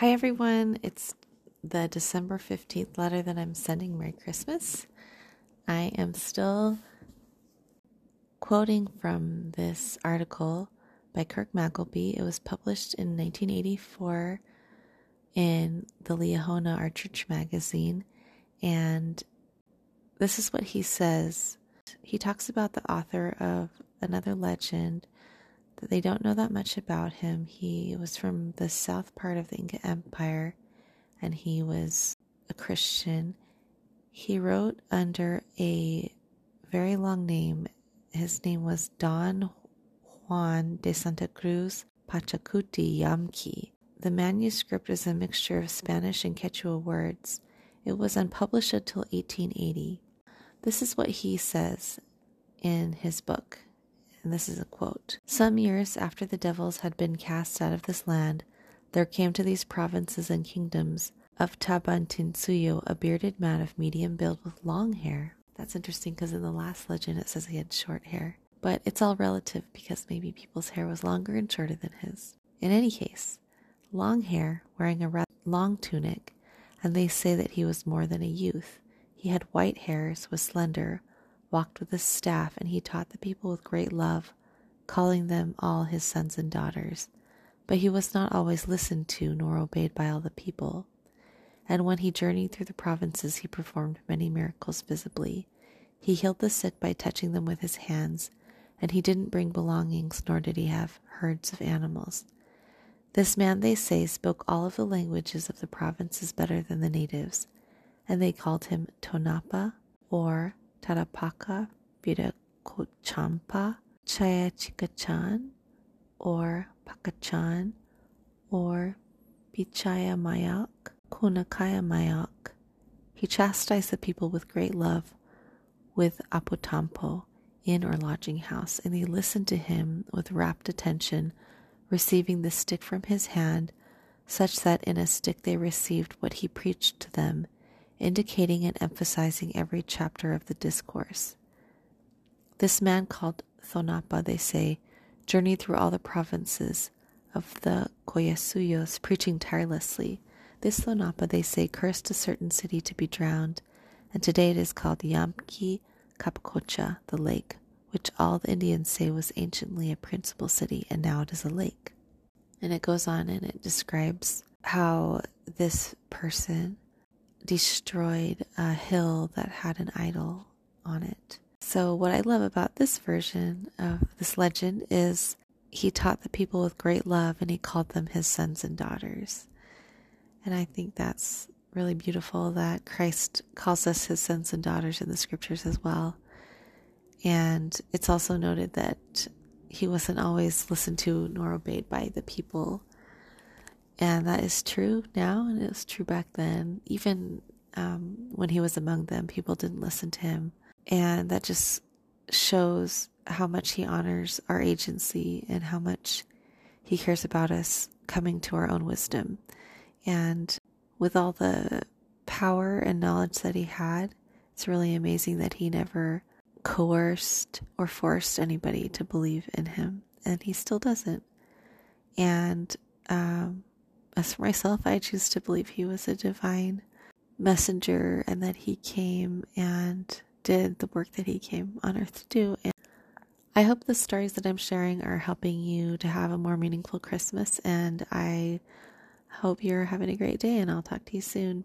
Hi, everyone. It's the December 15th letter that I'm sending. Merry Christmas. I am still quoting from this article by Kirk Magleby. It was published in 1984 in the Liahona Our Church magazine. And this is what he says. He talks about the author of another legend that they don't know that much about him. He was from the south part of the Inca Empire and he was a Christian. He wrote under a very long name. His name was Don Juan de Santa Cruz Pachacuti Yamqui. The manuscript is a mixture of Spanish and Quechua words. It was unpublished until 1880. This is what he says in his book and this is a quote Some years after the devils had been cast out of this land, there came to these provinces and kingdoms of Tahuantinsuyo a bearded man of medium build with long hair. That's interesting because in the last legend it says he had short hair. But it's all relative because maybe people's hair was longer and shorter than his. In any case, long hair, wearing a rather long tunic, and they say that he was more than a youth. He had white hairs, was slender, walked with a staff, and he taught the people with great love, calling them all his sons and daughters. But he was not always listened to nor obeyed by all the people. And when he journeyed through the provinces, he performed many miracles visibly. He healed the sick by touching them with his hands, and he didn't bring belongings, nor did he have herds of animals. This man, they say, spoke all of the languages of the provinces better than the natives, and they called him Tonapa or Tarapaka Virachampa Chayachikachan or Pakachan or Bichaya Mayak Kunakaya Mayak. He chastised the people with great love with Apotampo inn or lodging house, and they listened to him with rapt attention, receiving the stick from his hand, such that in a stick they received what he preached to them indicating and emphasizing every chapter of the discourse. This man called Thonapa, they say, journeyed through all the provinces of the Collasuyos, preaching tirelessly. This Thonapa, they say, cursed a certain city to be drowned, and today it is called Yamki Kapkocha, the lake, which all the Indians say was anciently a principal city, and now it is a lake. And it goes on and it describes how this person destroyed a hill that had an idol on it. So, what I love about this version of this legend is he taught the people with great love and he called them his sons and daughters. And I think that's really beautiful that Christ calls us his sons and daughters in the scriptures as well. And it's also noted that he wasn't always listened to nor obeyed by the people and that is true now, and it was true back then. Even um, when he was among them, people didn't listen to him. And that just shows how much he honors our agency and how much he cares about us coming to our own wisdom. And with all the power and knowledge that he had, it's really amazing that he never coerced or forced anybody to believe in him. And he still doesn't. And um, as for myself, I choose to believe he was a divine messenger and that he came and did the work that he came on earth to do. And I hope the stories that I'm sharing are helping you to have a more meaningful Christmas. And I hope you're having a great day, and I'll talk to you soon.